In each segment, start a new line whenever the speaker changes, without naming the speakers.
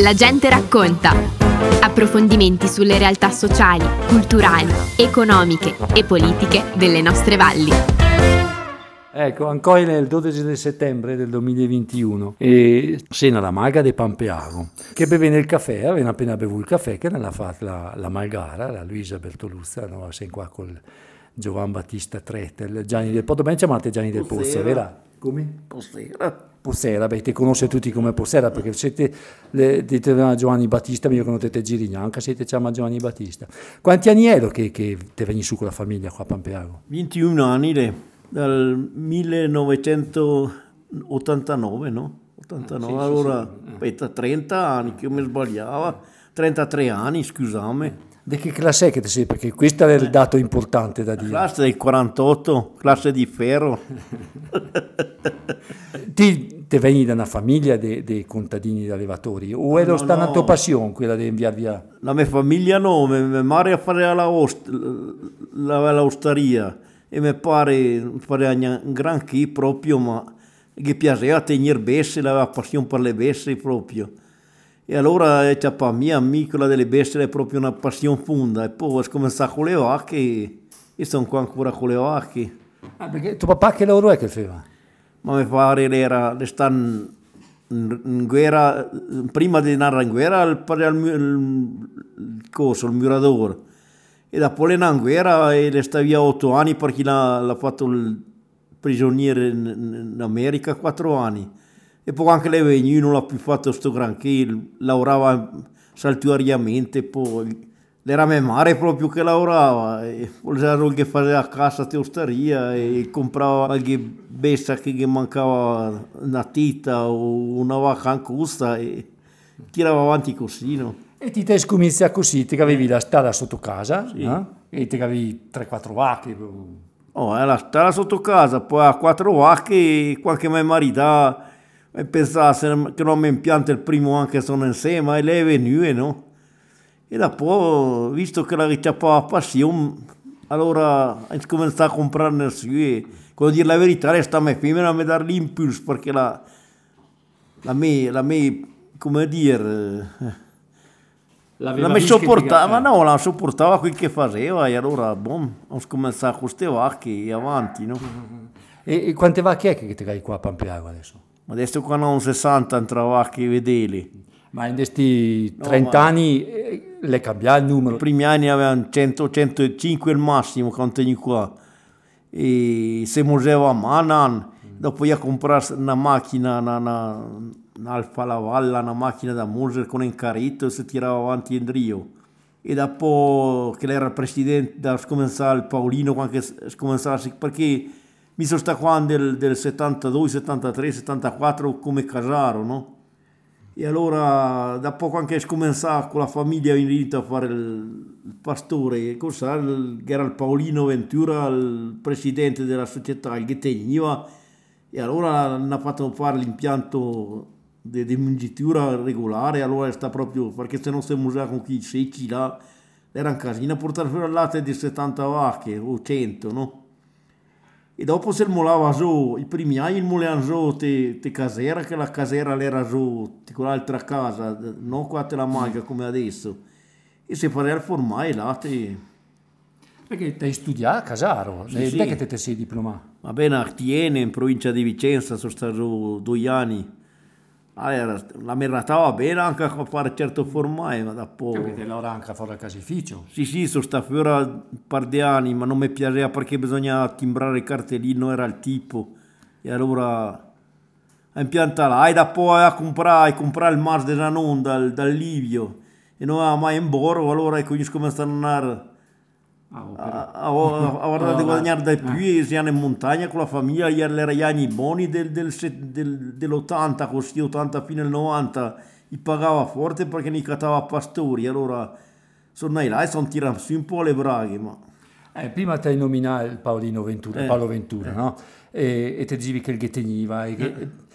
La gente racconta. Approfondimenti sulle realtà sociali, culturali, economiche e politiche delle nostre valli.
Ecco, ancora nel 12 di settembre del 2021 e Sena la maga di Pampeago che beve nel caffè, aveva appena bevuto il caffè che ne ha fatto la, la malgara, la Luisa Bertoluzza, no? sei qua col Giovan Battista Tretel, Gianni del Pozzo, ben chiamate Gianni del Pozzo, vero?
Come? Postera.
Postera, beh, ti conosce tutti come Postera perché siete, le, dite Giovanni Battista, ma io conoscete Girigna, anche se ti chiama Giovanni Battista. Quanti anni ero che, che te veni su con la famiglia qua a Pampeago?
21 anni, le, dal 1989, no? 89, ah, sì, allora, sì, sì. 30 anni che mi sbagliava, 33 anni, scusami.
Di che classe è che ti sei? Perché questo è il dato importante da dire.
Classe del 48, classe di ferro.
ti, ti vieni da una famiglia dei contadini di allevatori? O è no, stata no. una tua passione quella di inviare via?
La mia famiglia no, mia madre a fare la, ost, la, l'osteria e mi pare fare un granché proprio, ma gli piaceva tenere bestie, aveva passione per le bestie proprio. E allora c'è per mia amica delle bestie è proprio una passione fonda. E poi ho cominciato con le vacche e sono qua ancora con le vacche.
Ah, perché tuo papà che lavoro è che faceva?
Ma mi pare era, sta in, guerra, prima di andare in guerra, il, il, il, il coso, il muratore. E dopo le in guerra e le sta via otto anni perché l'ha, l'ha fatto il prigioniero in, in America quattro anni e poi anche lei veniva non l'ha più fatto sto granché, lavorava saltuariamente, poi era mia madre proprio che lavorava, e era che faceva a casa teosteria e comprava qualche bestia che gli mancava una tita o una vacca ancusta e tirava avanti così, no?
E ti sei cominciato così, ti avevi la strada sotto casa sì. eh? e ti avevi 3-4 vacche.
Oh, la strada sotto casa, poi a 4 vacche qualche mia marita e pensava che non mi impianta il primo anche sono insieme e lei è venuta, no? E dopo, visto che la ricappava passione, allora ho cominciato a comprare nel suo e, come dire la verità, resta me femmina a mi dare l'impulso perché la, la me, la me, come dire, la mi sopportava, no, la sopportava quel che faceva e allora, boh, ho cominciato con queste vacche e avanti, no?
E, e quante vacche è che ti hai qua a Pampiago adesso?
Adesso qua non 60 entrava a vedeli.
Ma in questi 30 no, anni eh, le cambiava il numero?
I primi anni avevano 100, 105 il massimo eri qua. E se museva a mano, dopo io comprare una macchina, una, una, un'Alfa Lavalla, una macchina da musere con un carretto e si tirava avanti in Rio. E dopo che era presidente, da cominciare il Paolino, quando cominciava, perché mi sono stato qua del, del 72, 73, 74 come casaro, no? E allora, da poco anche scominciato con la famiglia venuta a fare il, il pastore, cosa, che era il Paolino Ventura, il presidente della società, il che teniva, e allora hanno fatto fare l'impianto di, di mungitura regolare, allora sta proprio, perché se non si musea con chi secchi là, era un casino portare fuori il latte di 70 vacche o 100, no? E dopo se molava giù, i primi anni mulavano giù te, te casera, che la casera era giù, di quell'altra casa, non qua te la manca come adesso. E se pareva formare là te...
Perché ti hai studiato a Casaro, sì, sì. che te sei diplomato?
Va bene, a Tiene, in provincia di Vicenza, sono stato due anni allora, la merata va bene anche a fare certo formale, ma dopo...
Capite, lavora anche a fare il caseificio?
Sì, sì, sono stato fuori un par di anni, ma non mi piaceva perché bisognava timbrare il cartellino, era il tipo. E allora a impianta là, e dopo a comprare, a comprare il Mars de Janon dal, dal Livio, e non aveva mai in borgo, allora ecco, io cominciato a andare Ah, Avrà di guadagnare dai più e siamo in montagna con la famiglia, erano gli anni buoni del, del, del, dell'80, così 80 fino al 90, li pagava forte perché ne cattava pastori, allora sono là e sono tirati su un po' le braghe. Ma...
Eh, prima ti hai nominato Paolino Ventura, eh, Paolo Ventura, eh. no? E, e ti dicevi che il Gheteniva. E che, eh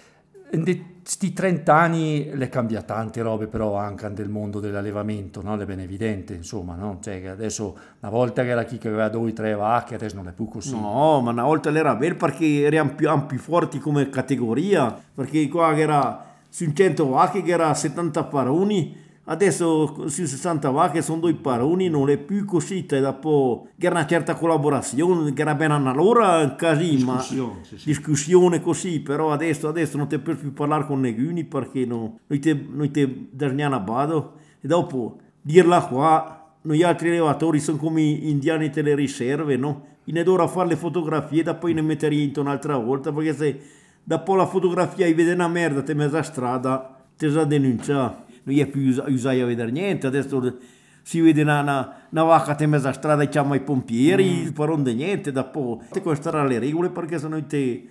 in questi 30 anni le cambia tante robe però anche del mondo dell'allevamento, no? è ben evidente insomma, no? cioè che adesso una volta che era chi che aveva due tre vacche adesso non è più così.
No, ma una volta era bello perché erano più, più forti come categoria, perché qua era su 100 vacche che era 70 paroni, adesso su 60 vacche sono due paroni, non è più così, e dopo che era una certa collaborazione, che era bene allora ma
Discussione, sì, sì.
discussione così, però adesso, adesso non ti puoi più parlare con nessuno perché no, noi ti noi ti darniamo a bado e dopo dirla qua, noi altri allevatori sono come indiani te le riserve, no? Ora a fare le fotografie, da poi ne mettere in un'altra volta, perché se dopo la fotografia e vede una merda, te mezza strada, te sa denuncia. Non è più us- usai a vedere niente, adesso si vede una, una, una vacca te mezza strada e chiama i pompieri, mm. non di niente, dopo te costare le regole perché se no te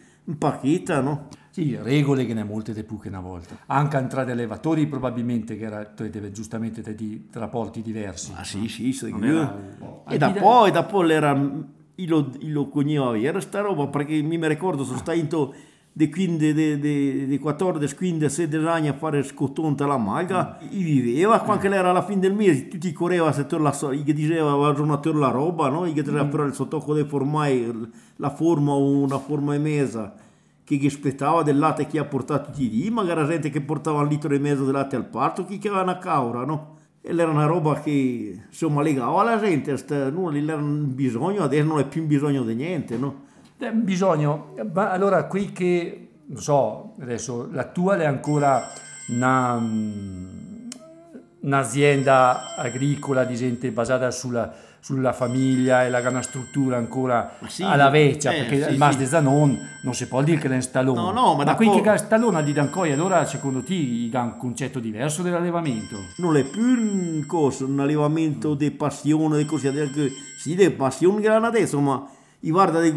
no?
Sì, regole che ne molte te più che una volta. Anche entrare allevatori probabilmente che era, te deve giustamente te di rapporti diversi.
Ah sì, sì,
Non
sicuro.
era-
E da poi, da poi era, io lo, io lo cognevo a vedere sta roba perché mi mi ricordo sono stato di 15, di, di, di 14, 15, 16 anni a fare scotonta la maga, io viveva, quando era alla fine del mese, tutti correva se la so, gli diceva al giornatore la roba, no? Gli diceva però il sottocco di formare la forma o una forma e mesa che gli aspettava del latte che ha portato tutti lì, magari gente che portava un litro e mezzo di latte al parto, chi che aveva una caura, no? E era una roba che insomma legava alla gente, sta, no, lì era un bisogno, adesso non è più un bisogno di niente, no?
Eh, Bisogno, ma allora qui che, non so, adesso la tua è ancora una, mm, un'azienda agricola di gente basata sulla, sulla famiglia e la una struttura ancora
Ma sì,
alla vecchia,
eh,
perché
sì,
il mas
sì.
de Zanon non si può dire che è un stallone.
No, no, ma da
qui che è stallone di Dancoi, allora secondo te ha un concetto diverso dell'allevamento?
Non è più un, cosa, un allevamento di passione, di così, sì, di passione che hanno adesso, ma guarda di-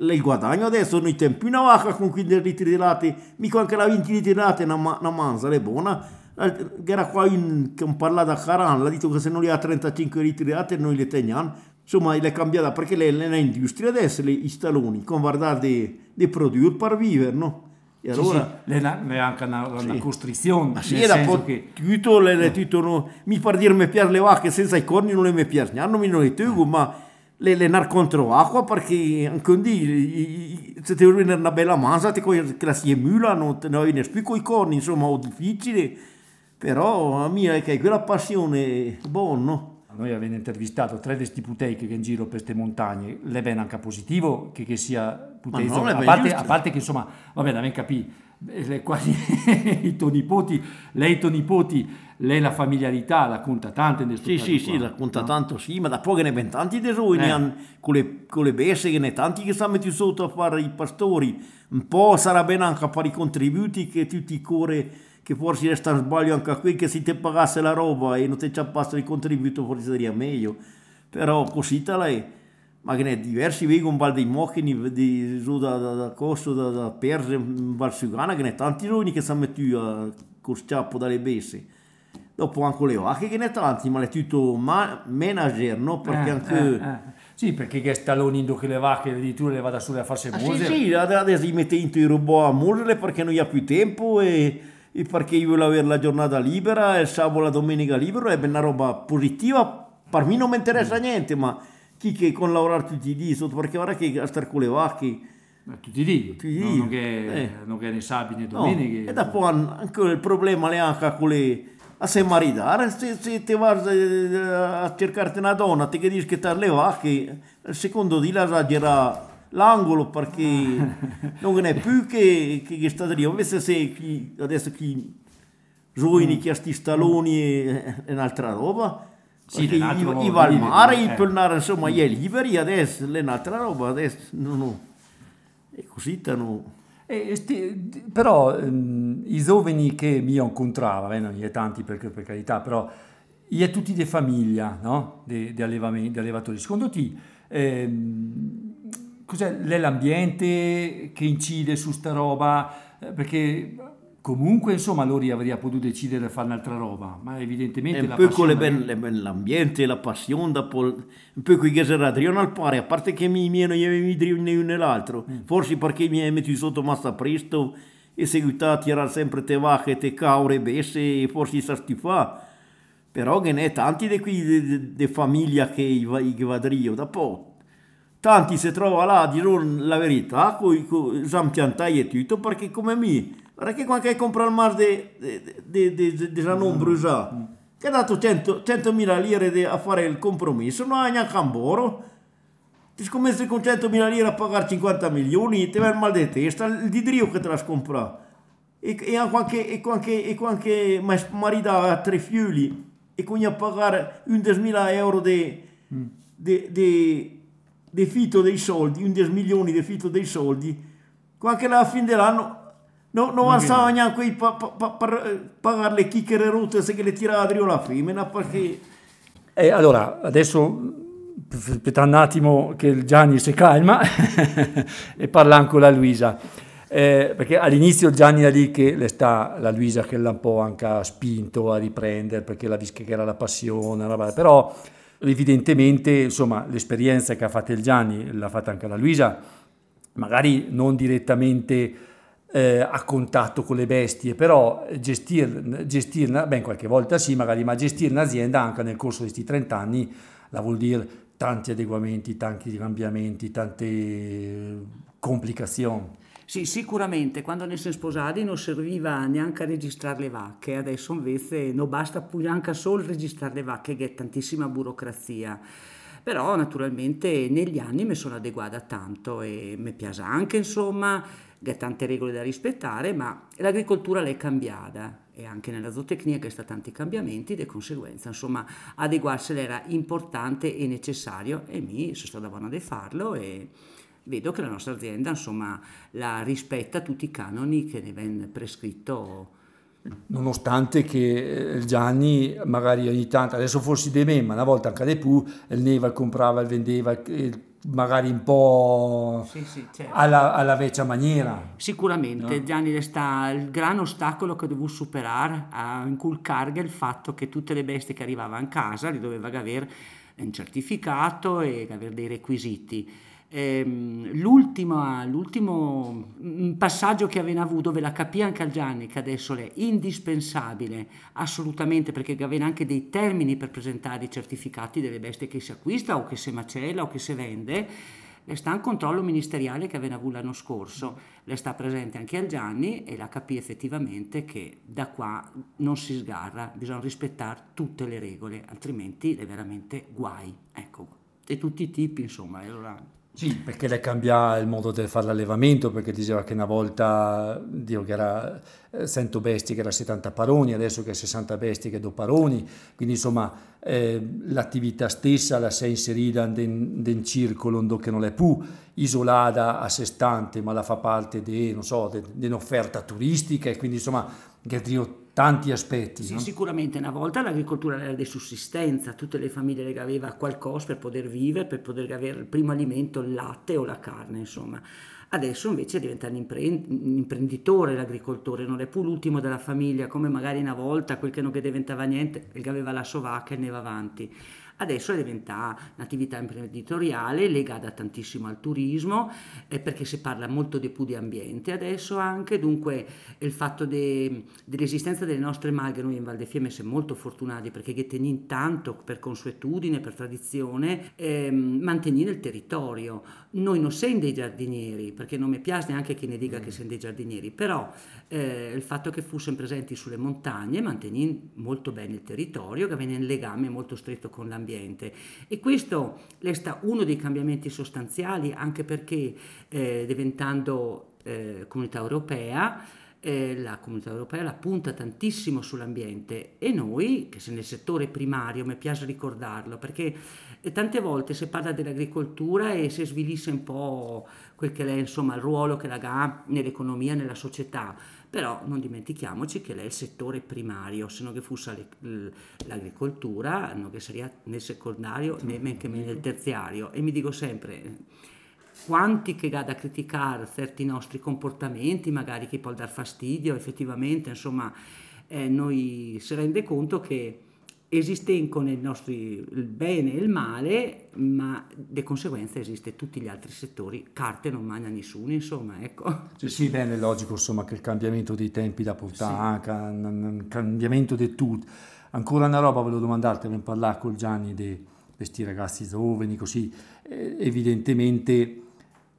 il guadagno adesso, noi tempi una vacca con 15 litri di latte, mica anche la 20 litri di latte, una, una manza, è buona. Eh, Che era qua in, che parlato a Caran, ha detto che se non li ha 35 litri di latte noi li teniamo. Insomma, l'è cambiata perché le, le, le industrie adesso, le, i stalloni, con guardare di, di produrre per vivere, no? E
Sì,
allora...
sì, le- le- anche una, una
Sì.
costrizione,
Ma sì, e
senso
dopo
che...
tutto, le, le, tutto no, mi par dire mi piace le vacche senza i corni non le mi piace, non mi non le tugo, ma le, le nar contro acqua perché anche un dì, se ti vuoi una bella manza, ti coi- che la si emula, non te ne viene più con i corni, insomma, è difficile, però a me è che quella passione, buono, no?
Noi abbiamo intervistato tre desti putei che in giro per queste montagne, le ben anche positivo che, che sia putei,
Ma no,
a, parte, a parte che insomma, vabbè, da ben capì, le, quasi i tuoi nipoti, lei i tuoi nipoti, lei la familiarità, la conta tanto in questo
Sì, sì,
qua,
sì, la conta
no?
tanto sì, ma da poco ne ben tanti di noi,
Eh.
han- con, le, con le bestie, che ne tanti che stanno metti sotto a fare i pastori. Un po' sarà bene anche a fare i contributi che tutti i core, che forse resta sbaglio anche a qui, che se ti pagasse la roba e non ti ciappasse il contributo forse sarebbe meglio. Però così te l'hai. Ma che ne diversi vengono un bal dei mochini, di, su da, da, da Costo, da, da Perse, in Val Sugana, che ne tanti giovani che stanno metti a col sciappo dalle bestie. Dopo anche le vacche che ne tanti, ma è tutto ma- manager, no? Perché
Eh,
anche...
eh, eh. Sì, perché che stalloni indo che le vacche addirittura le vada solo a farsi
Ah, sì,
mose.
sì, ade- adesso gli mette in i robot a musole perché non ha più tempo e, e perché io voglio avere la giornata libera il sabato la domenica libero è una roba positiva. Per me non mi interessa niente, ma chi che con lavorare tutti i giorni, sotto- perché ora che a stare con le vacche...
Eh, Tutti i dì,
Tutti i
no,
dì.
non che,
Eh.
non che ne né
No,
domeniche.
e dopo an- anche il problema è anche con le a se maritare se, se ti vai eh, a cercarti una donna ti che dici che ti le vacche il secondo di la esagera l'angolo perché non è più che, che, che sta lì invece se chi, adesso chi giovani che ha sti stalloni è, è un'altra roba
Sì,
perché
è un altro
i,
modo
i va
di
al mare
eh.
i pelnare insomma è liberi adesso è un'altra roba adesso no, no. e così stanno
E sti- però ehm, i giovani che mi incontrava, eh, non gli è tanti per, per carità, però gli è tutti di famiglia, no? Di, allevatori. Secondo te, ehm, cos'è l'ambiente che incide su sta roba? Eh, Perché comunque, insomma, loro avrebbero potuto decidere di fare un'altra roba, ma evidentemente
E
la
po' con le
passione-
ben- le ben- l'ambiente, la passione, dopo, un po' qui che si radriano al pari, a parte che mi non gli avevi dri né uno né l'altro, forse perché mi hai messo sotto massa presto e seguita a tirare sempre te vacche, te caure, besse, e forse sa stifà. Però che ne è tanti di qui di, famiglia che i vadrio, dopo tanti si trova là a dire la verità, con i zampiantai e tutto, perché come me Che quando hai comprato il mas di Janon Brusa, che ha dato 100, 100.000 lire a fare il compromesso, non ha neanche un boro. Ti scommesso con 100.000 lire a pagare 50 milioni, ti va il mal di testa, il didrio che te l'ha comprato. E, e, qualche, e, qualche, e qualche marito ha tre figli e quindi a pagare 11.000 euro di mm. fitto dei soldi, 11 milioni di fitto dei soldi, qualche alla fine dell'anno No, non avanzava neanche per pa, pa, pa, pagare le chicchere rotte se che le tirava dentro la femmina perché...
Eh, allora, adesso aspetta un attimo che Gianni si calma e parla con la Luisa. Eh, perché all'inizio Gianni era lì che le sta la Luisa che l'ha un po' anche spinto a riprendere perché la visto che era la passione, però evidentemente insomma l'esperienza che ha fatto il Gianni l'ha fatta anche la Luisa, magari non direttamente eh, a contatto con le bestie, però gestirla, gestirla, beh qualche volta sì magari, ma gestire un'azienda anche nel corso di questi 30 anni la vuol dire tanti adeguamenti, tanti cambiamenti, tante complicazioni.
Sì, sicuramente, quando ne siamo sposati non serviva neanche a registrare le vacche, adesso invece non basta neanche solo registrare le vacche, che è tantissima burocrazia. Però naturalmente negli anni mi sono adeguata tanto e mi piace anche, insomma, che ha tante regole da rispettare, ma l'agricoltura l'è cambiata e anche nella zootecnia che sta tanti cambiamenti, di conseguenza, insomma, adeguarsene era importante e necessario e mi sono stata buona di farlo e vedo che la nostra azienda insomma, la rispetta tutti i canoni che ne venne prescritto.
Nonostante che eh, Gianni magari ogni tanto, adesso forse di me, ma una volta anche di più, il Neva comprava, il vendeva, magari un po' sì, sì, certo. alla, alla, vecchia maniera.
Sicuramente, no? Gianni resta il gran ostacolo che dovevo superare a inculcare il fatto che tutte le bestie che arrivavano a casa li doveva avere un certificato e avere dei requisiti l'ultimo, l'ultimo mm, passaggio che aveva avuto, ve la capì anche al Gianni, che adesso è indispensabile, assolutamente, perché aveva anche dei termini per presentare i certificati delle bestie che si acquista o che si macella o che si vende, le sta un controllo ministeriale che aveva avuto l'anno scorso, le sta presente anche al Gianni e la capì effettivamente che da qua non si sgarra, bisogna rispettare tutte le regole, altrimenti è veramente guai, ecco, e tutti i tipi insomma. Allora,
sì, perché le cambia il modo di fare l'allevamento, perché diceva che una volta Dio che era 100 eh, bestie che era 70 paroni, adesso che è 60 bestie che do paroni, quindi insomma eh, l'attività stessa la si è inserita in un circolo che non è più isolata a sé stante, ma la fa parte di, so, un'offerta turistica e quindi insomma che Dio tanti aspetti.
Sì,
no?
sicuramente una volta l'agricoltura era di sussistenza, tutte le famiglie le aveva qualcosa per poter vivere, per poter avere il primo alimento, il latte o la carne, insomma. Adesso invece diventa un imprenditore l'agricoltore, non è più l'ultimo della famiglia come magari una volta, quel che non diventava niente, che aveva la sua vacca e ne va avanti adesso è diventata un'attività imprenditoriale legata tantissimo al turismo eh, perché si parla molto di più di ambiente adesso anche, dunque il fatto de, dell'esistenza delle nostre malghe noi in Val Fiemme siamo molto fortunati perché che teniamo tanto per consuetudine, per tradizione, eh, mantenere il territorio. Noi non siamo dei giardinieri, perché non mi piace neanche chi ne dica mm. che siamo dei giardinieri, però eh, il fatto che fossimo presenti sulle montagne mantenendo molto bene il territorio, che aveva un legame molto stretto con l'ambiente ambiente. E questo resta uno dei cambiamenti sostanziali anche perché eh, diventando eh, comunità europea, eh, la comunità europea la punta tantissimo sull'ambiente e noi, che siamo nel settore primario, mi piace ricordarlo, perché eh, tante volte si parla dell'agricoltura e si svilisse un po' quel che è insomma il ruolo che la ha nell'economia, nella società però non dimentichiamoci che lei è il settore primario, se non che fosse l'agricoltura, non che sarebbe nel secondario né che nel terziario. E mi dico sempre, quanti che ha da criticare certi nostri comportamenti, magari che può dar fastidio, effettivamente, insomma, eh, noi si rende conto che esiste nel nostro il bene e il male, ma di conseguenza esiste tutti gli altri settori, carte non mangia nessuno, insomma, ecco.
Sì, sì, bene, è logico, insomma, che il cambiamento dei tempi da portare, sì. un cambiamento di tutto. Ancora una roba volevo domandarti, per parlare con Gianni di questi ragazzi giovani, così, eh, evidentemente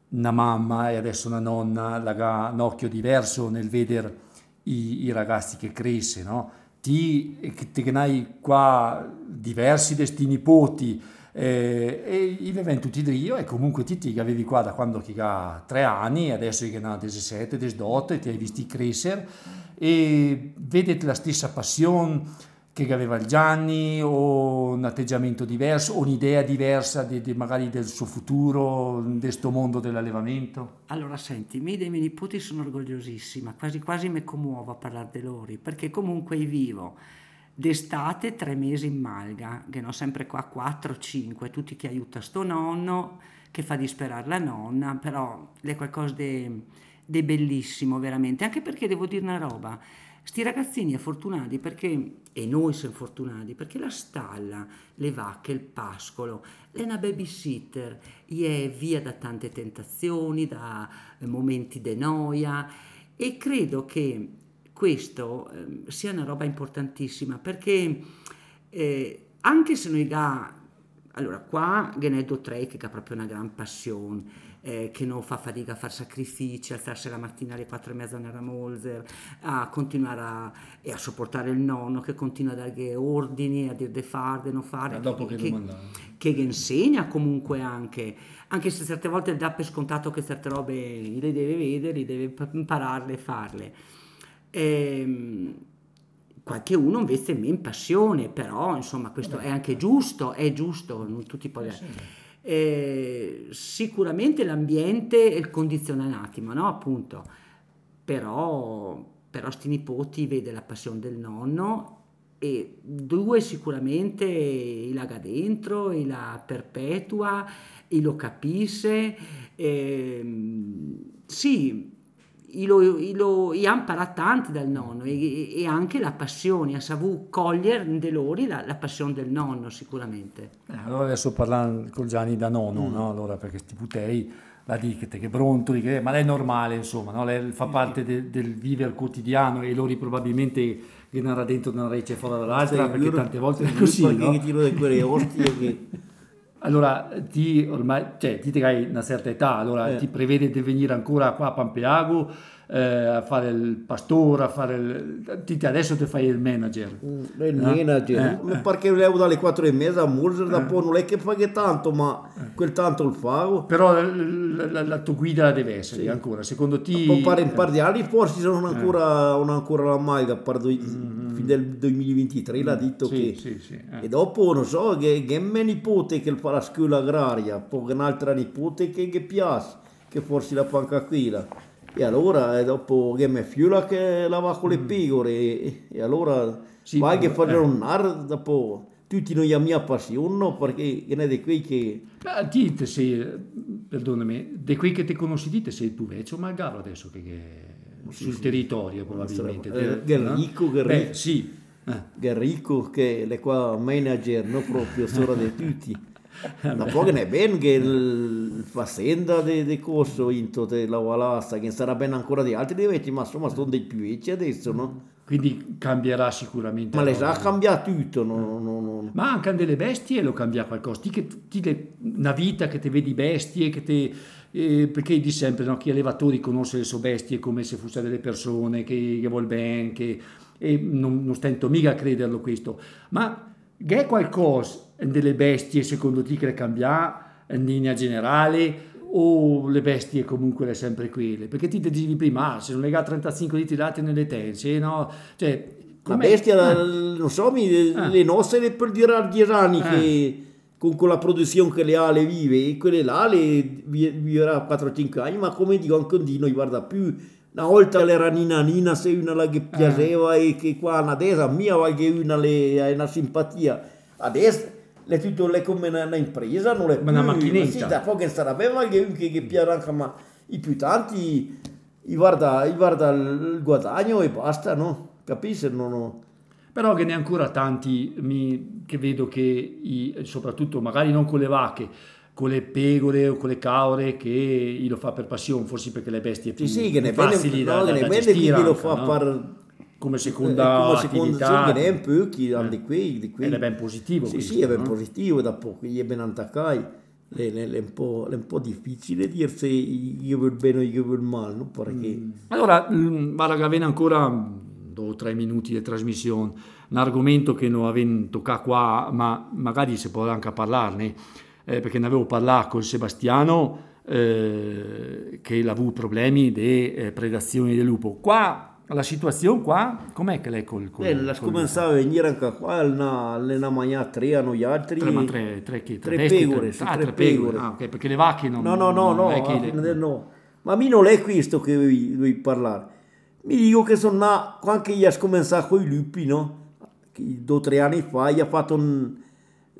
una mamma e adesso una nonna ha un occhio diverso nel vedere i, i ragazzi che crescono, no? ti, che hai qua diversi destini nipoti, eh, e i vivevo tutti io e comunque ti ti avevi qua da quando ti ha tre anni adesso che ha 17, 18 e ti hai visti crescere e vedete la stessa passione che aveva il Gianni o un atteggiamento diverso o un'idea diversa di, di magari del suo futuro, di questo mondo dell'allevamento?
Allora senti, miei dei miei nipoti sono orgogliosissima, quasi quasi mi commuovo a parlare di loro perché comunque vivo d'estate tre mesi in Malga, che non sempre qua 4-5, tutti che aiuta sto nonno, che fa disperare la nonna, però è qualcosa di bellissimo veramente, anche perché devo dire una roba, sti ragazzini è fortunati perché, e noi siamo fortunati, perché la stalla, le vacche, il pascolo, è una babysitter, è via da tante tentazioni, da momenti di noia e credo che questo eh, sia una roba importantissima perché eh, anche se noi ga, allora qua Geneddo 3 che ha proprio una gran passione, eh, che non fa fatica a fare sacrifici, alzarsi la mattina alle 4 e mezza nella Molzer, a continuare a, e a sopportare il nonno che continua a dare ordini, a dire de fare, non fare,
Ma dopo che,
che, che, che insegna comunque anche, anche se certe volte dà per scontato che certe robe le deve vedere, deve impararle e farle. Ehm, qualche uno invece in passione, però insomma questo è anche giusto, è giusto, non tutti poi... Eh, sicuramente l'ambiente condiziona un attimo, no? Appunto, però, però sti nipoti vede la passione del nonno e due sicuramente la ga dentro, la perpetua, e lo capisce. Eh, sì, lo, lo, ha imparato tanto dal nonno e, e, anche la passione, ha saputo cogliere in loro la, la, passione del nonno sicuramente.
Eh, allora adesso parlando con Gianni da nonno, mm. no? allora, perché sti putei la dite che brontoli, che, ma lei è normale insomma, no? lei fa parte de, del vivere quotidiano e loro probabilmente che narra dentro una rece fuori dall'altra sì, perché tante volte è così. No?
Che tiro di quelle ostie che...
Allora, ti ormai, cioè, ti hai una certa età, allora eh. ti prevede di venire ancora qua a Pampeago eh, a fare il pastore, a fare il... Adesso ti fai il manager.
Mm, il no? manager, eh, eh. perché levo dalle 4 e mezza a Murger, eh. dopo non è che fai tanto, ma eh. quel tanto lo fa.
Però la, la, la, tua guida deve essere sì. ancora, secondo te...
Poi pare un par di anni forse non ancora, non ancora la maglia, par do, mm. fin del 2023 l'ha detto
sì,
che...
Sì, sì,
e dopo non so, che, che è mia nipote che fa la scuola agraria, poi un'altra nipote che, che piace, che forse la panca qui. E allora dopo che mi fiula che lava con le mm. pecore e, e allora sì, vai che fare eh. un nar dopo tutti noi a mia passione perché è di quei che
Beh, dite sei perdonami di quei che ti conosci te sei tu vecchio magari adesso che, che sì, sul sì. territorio probabilmente
eh, Gerrico no? Gerrico
Beh, sì
eh. Gerrico che è qua manager no proprio solo di tutti Che ne è ben che Fassenda di, di Corso in tutta la Valassa, che sarà ben ancora di altri divetti, ma insomma sono dei più vecchi adesso, no?
Quindi cambierà sicuramente.
Ma le sa cambiato tutto, no, no, no.
Ma anche delle bestie lo cambia qualcosa. Ti, che, ti, una vita che ti vedi bestie, che ti, eh, perché di sempre no, chi allevatori conosce le sue bestie come se fossero delle persone che, che vuol bene, che, e non, non stento mica a crederlo questo. Ma è qualcosa delle bestie secondo te che cambia in linea generale o le bestie comunque le sempre quelle? Perché ti dicevi prima, ah, se non lega 35 litri di latte nelle tense, no? Cioè,
la bestia, eh. non so, mi, eh. le nostre per dire a 10 anni eh. che con, con, la produzione che le ha le vive e quelle là le vivrà 4-5 anni, ma come dico anche di noi guarda più una volta l'era Nina Nina se una che piaceva eh. e che qua adesso mia che una le ha una simpatia adesso è tutto le come una, impresa, non è più
una macchinetta.
Sì, da poco sarà bene ma che, che, che piace anche, ma i più tanti, i guarda, i guarda il guadagno e basta, no? Capisci? Non ho...
Però che ne ancora tanti mi, che vedo che, i, soprattutto magari non con le vacche, con le pecore o con le caure che lo fa per passione, forse perché le bestie più,
sì, sì, che ne
facili
da, no,
da,
da,
da
gestire.
Chi
lo fa no? per
come seconda eh, come
attività. Seconda, che ne un po' chi eh. di qui, di qui.
Ed è ben positivo.
Sì,
questo,
sì, è ben
no?
positivo, dopo che gli è ben attaccato. è, è, un è, un po', difficile dire se io vuol bene o io vuol male, no? Perché... Mm.
Allora, guarda che avviene ancora due o tre minuti di trasmissione, un argomento che non avevo toccato qua, ma magari si può anche parlarne, eh, perché ne avevo parlato con Sebastiano, eh, che ha avuto problemi di eh, predazione del lupo. Qua la situazione qua, com'è che lei col... col
eh, la cominciava a venire anche qua, le ne mangiare tre a noi altri.
Tre, ma tre, tre che?
Tre, tre pecore, sì,
ah,
tre,
tre pecore. Ah, ok, perché le vacche non...
No, no, no, no, le... no. Ma a me non è questo che devi parlare. Mi dico che sono nato, quando io ho cominciato con i lupi, no? Due o tre anni fa, io ho fatto un,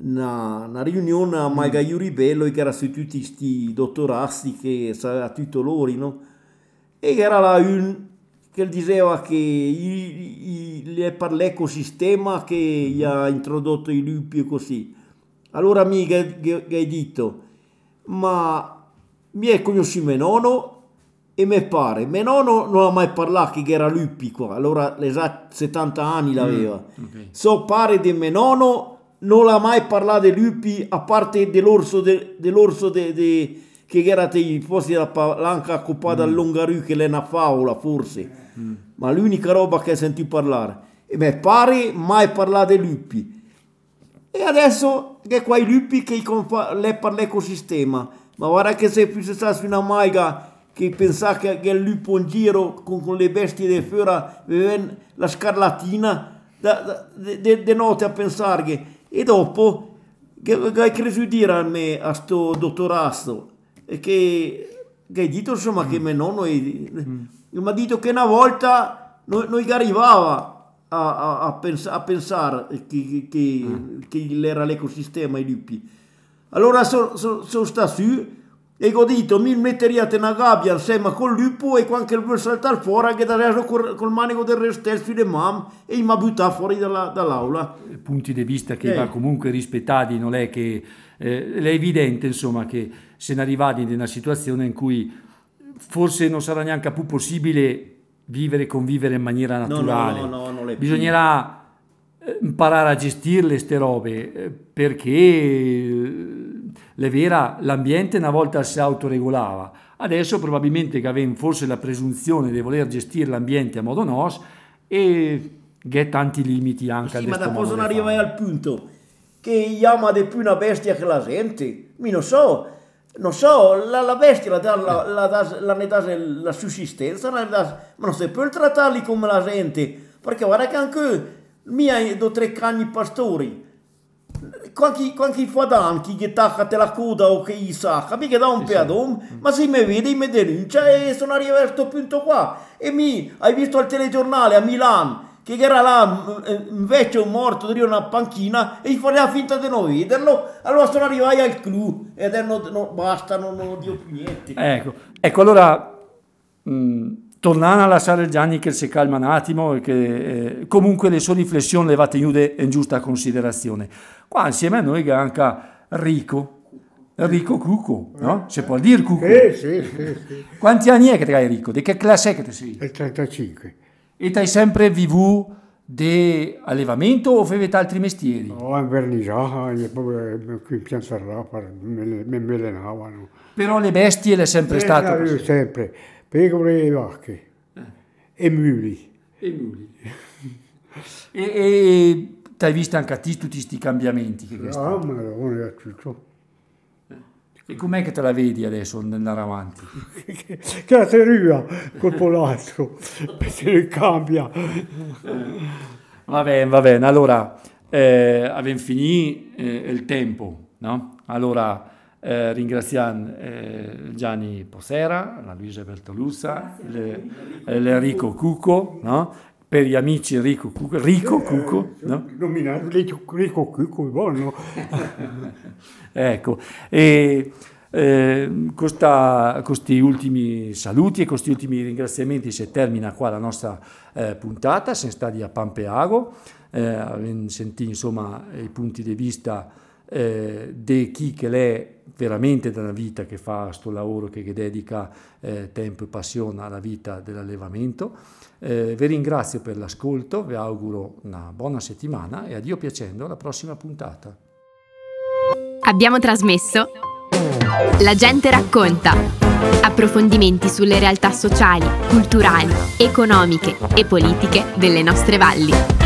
una, una, riunione a Magaio Ribello che era su tutti questi dottorasti che a tutti loro, no? E era là un che diceva che gli parla l'ecosistema che gli ha introdotto i lupi e così. Allora mi hai detto, ma mi è conosciuto mio nonno e mi pare, mio nonno non ha mai parlato che era lupi qua, allora l'esatto 70 anni l'aveva. Mm, okay. So pare di mio nonno non ha mai parlato di lupi a parte dell'orso, de, dell'orso de, de, che era dei posti da palanca occupata mm. all'Ungarù che è una favola forse mm. ma l'unica roba che sentito parlare e mi pare mai parlare dei lupi e adesso che qua i lupi che le parla l'ecosistema ma guarda che se più stessi una maiga che pensa che, che il lupo in giro con, con le bestie di fiora la scarlatina di notte a pensare che e dopo che, hai creduto dire a me a sto dottorato che, che hai detto insomma mm. che mio nonno è, mm mi ha detto che una volta noi arrivava a, a, a, pens- a pensare che, che, mm. che, era l'ecosistema i lupi. Allora sono so, so stato su e ho detto mi metteriate una gabbia insieme col lupo e quando vuol saltare fuori che adesso col, col manico del restel sulle mam e mi ha buttato fuori dalla, dall'aula.
Punti di vista che eh. va comunque rispettati, non è che... Eh, è evidente insomma che se ne arrivati in una situazione in cui forse non sarà neanche più possibile vivere e convivere in maniera naturale.
No, no, no,
Bisognerà eh, imparare a gestirle queste robe eh, perché eh, è vera, l'ambiente una volta si autoregolava. Adesso probabilmente che avevamo forse la presunzione di voler gestire l'ambiente a modo nostro e che tanti limiti anche
sì, ma da cosa non arrivai al punto che chiama di più una bestia che la gente? Mi non so, non so, la, la bestia la, la, la, la, ne dà la sussistenza, la dà, ma non si può trattarli come la gente, perché guarda che anche miei due o tre cani pastori, quando, quando fa danni che tacca la coda o che gli sacca, mica dà un pedone, ma se mi vede mi denuncia e sono arrivato a questo punto qua. E mi, hai visto al telegiornale a Milano, che era là invece un morto di una panchina e gli faceva finta di non vederlo? Allora sono arrivati al clou e adesso no, basta non, non dio più niente.
Ecco, ecco allora mh, tornando a lasciare Gianni che si calma un attimo e che eh, comunque le sue riflessioni le va tenute in giusta considerazione qua insieme a noi che anche Rico Rico Cuco, no? Si può dire Cuco?
Sì, sì, sì, sì.
Quanti anni è che hai Rico? Di che classe è che sei?
Il 35.
E hai sempre vivuto di allevamento o avete altri mestieri?
No, in verniciata, qui in Piazza Rapa, mi avvelenavano.
Però le bestie le è sempre eh, stato
così? sempre, pecore e vacche, eh. e muli.
E muli. e, e ti hai visto anche a te tutti questi cambiamenti? Che
ah, ma non è tutto.
E com'è che te la vedi adesso andare avanti?
che la serua col polastro, perché cambia.
Va bene, va bene. Allora, eh, abbiamo finito eh, il tempo, no? Allora, eh, ringraziamo eh, Gianni Posera, la Luisa Bertolussa, l'Enrico Cuco, no? per gli amici Enrico Cuco, Rico Cuco, no?
Nominato Rico Cuco, buono.
ecco, e eh, questa, questi ultimi saluti e questi ultimi ringraziamenti si termina qua la nostra eh, puntata, siamo stati a Pampeago, eh, sentito insomma i punti di vista eh, di chi che l'è veramente dalla vita che fa questo lavoro, che, che dedica eh, tempo e passione alla vita dell'allevamento. Eh, vi ringrazio per l'ascolto, vi auguro una buona settimana e a Dio piacendo alla prossima puntata.
Abbiamo trasmesso La gente racconta. Approfondimenti sulle realtà sociali, culturali, economiche e politiche delle nostre valli.